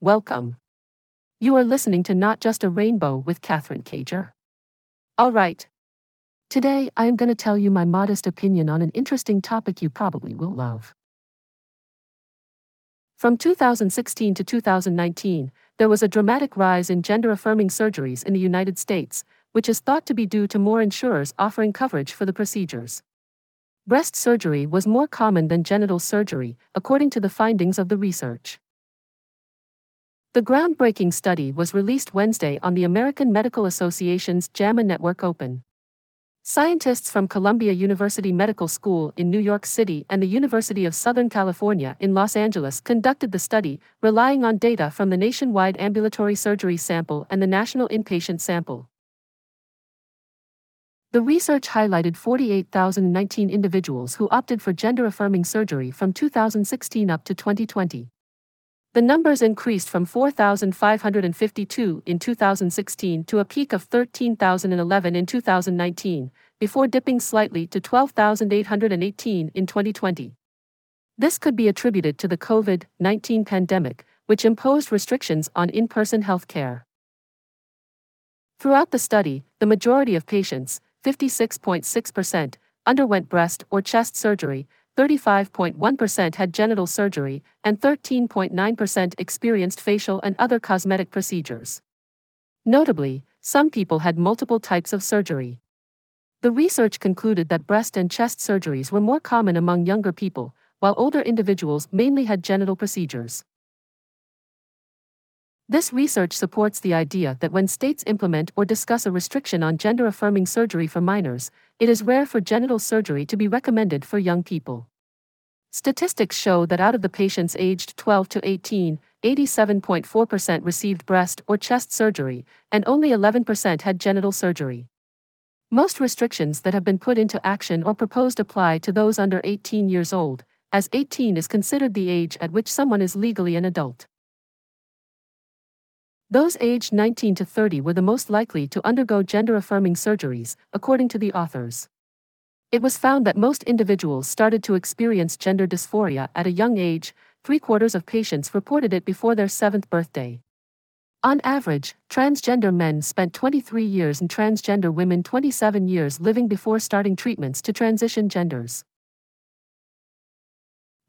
Welcome. You are listening to Not Just a Rainbow with Katherine Cager. All right. Today, I am going to tell you my modest opinion on an interesting topic you probably will love. From 2016 to 2019, there was a dramatic rise in gender affirming surgeries in the United States, which is thought to be due to more insurers offering coverage for the procedures. Breast surgery was more common than genital surgery, according to the findings of the research. The groundbreaking study was released Wednesday on the American Medical Association's JAMA Network Open. Scientists from Columbia University Medical School in New York City and the University of Southern California in Los Angeles conducted the study, relying on data from the nationwide ambulatory surgery sample and the national inpatient sample. The research highlighted 48,019 individuals who opted for gender affirming surgery from 2016 up to 2020. The numbers increased from 4,552 in 2016 to a peak of 13,011 in 2019, before dipping slightly to 12,818 in 2020. This could be attributed to the COVID 19 pandemic, which imposed restrictions on in person health care. Throughout the study, the majority of patients, 56.6%, underwent breast or chest surgery, 35.1% had genital surgery, and 13.9% experienced facial and other cosmetic procedures. Notably, some people had multiple types of surgery. The research concluded that breast and chest surgeries were more common among younger people, while older individuals mainly had genital procedures. This research supports the idea that when states implement or discuss a restriction on gender affirming surgery for minors, it is rare for genital surgery to be recommended for young people. Statistics show that out of the patients aged 12 to 18, 87.4% received breast or chest surgery, and only 11% had genital surgery. Most restrictions that have been put into action or proposed apply to those under 18 years old, as 18 is considered the age at which someone is legally an adult. Those aged 19 to 30 were the most likely to undergo gender affirming surgeries, according to the authors. It was found that most individuals started to experience gender dysphoria at a young age, three quarters of patients reported it before their seventh birthday. On average, transgender men spent 23 years and transgender women 27 years living before starting treatments to transition genders.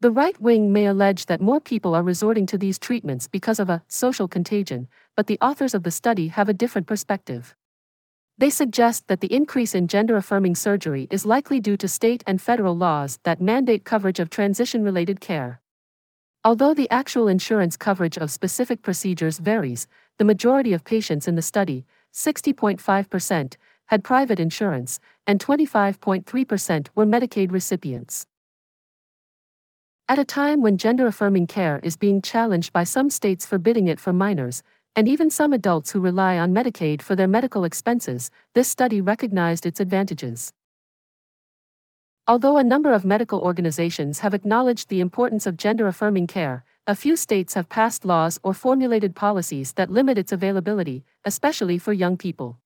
The right wing may allege that more people are resorting to these treatments because of a social contagion, but the authors of the study have a different perspective. They suggest that the increase in gender affirming surgery is likely due to state and federal laws that mandate coverage of transition related care. Although the actual insurance coverage of specific procedures varies, the majority of patients in the study, 60.5%, had private insurance, and 25.3% were Medicaid recipients. At a time when gender affirming care is being challenged by some states forbidding it for minors, and even some adults who rely on Medicaid for their medical expenses, this study recognized its advantages. Although a number of medical organizations have acknowledged the importance of gender affirming care, a few states have passed laws or formulated policies that limit its availability, especially for young people.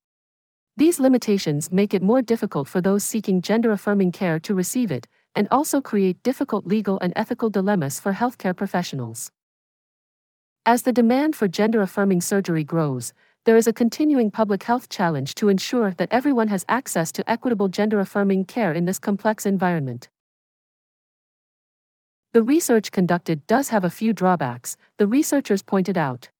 These limitations make it more difficult for those seeking gender affirming care to receive it, and also create difficult legal and ethical dilemmas for healthcare professionals. As the demand for gender affirming surgery grows, there is a continuing public health challenge to ensure that everyone has access to equitable gender affirming care in this complex environment. The research conducted does have a few drawbacks, the researchers pointed out.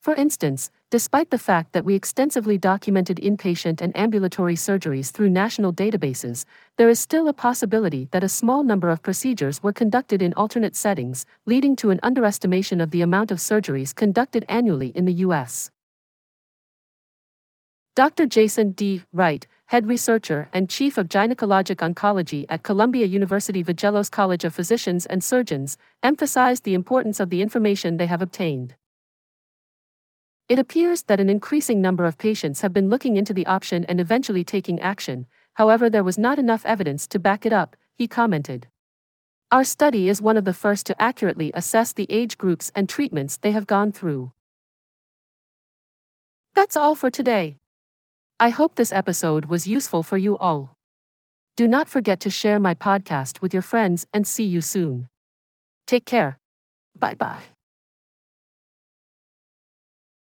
For instance, despite the fact that we extensively documented inpatient and ambulatory surgeries through national databases, there is still a possibility that a small number of procedures were conducted in alternate settings, leading to an underestimation of the amount of surgeries conducted annually in the U.S. Dr. Jason D. Wright, head researcher and chief of gynecologic oncology at Columbia University Vagelos College of Physicians and Surgeons, emphasized the importance of the information they have obtained. It appears that an increasing number of patients have been looking into the option and eventually taking action, however, there was not enough evidence to back it up, he commented. Our study is one of the first to accurately assess the age groups and treatments they have gone through. That's all for today. I hope this episode was useful for you all. Do not forget to share my podcast with your friends and see you soon. Take care. Bye bye.